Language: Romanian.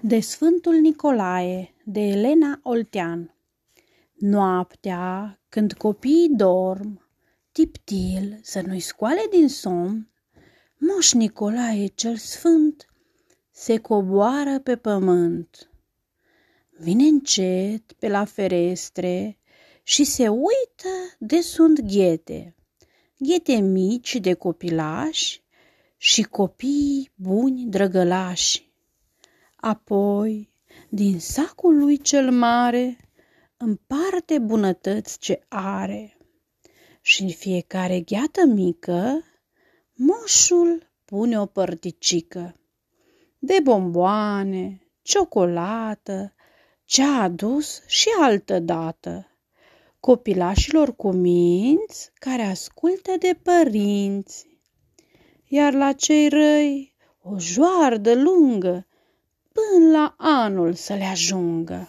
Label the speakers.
Speaker 1: De Sfântul Nicolae, de Elena Oltean. Noaptea, când copiii dorm, tiptil să nu-i scoale din somn, Moș Nicolae cel Sfânt se coboară pe pământ. Vine încet pe la ferestre și se uită de sunt ghete, ghete mici de copilași și copii buni drăgălași Apoi, din sacul lui cel mare, împarte bunătăți ce are. Și în fiecare gheată mică, moșul pune o părticică de bomboane, ciocolată, ce a adus și altă dată. Copilașilor cu minți care ascultă de părinți. Iar la cei răi o joardă lungă până la anul să le ajungă.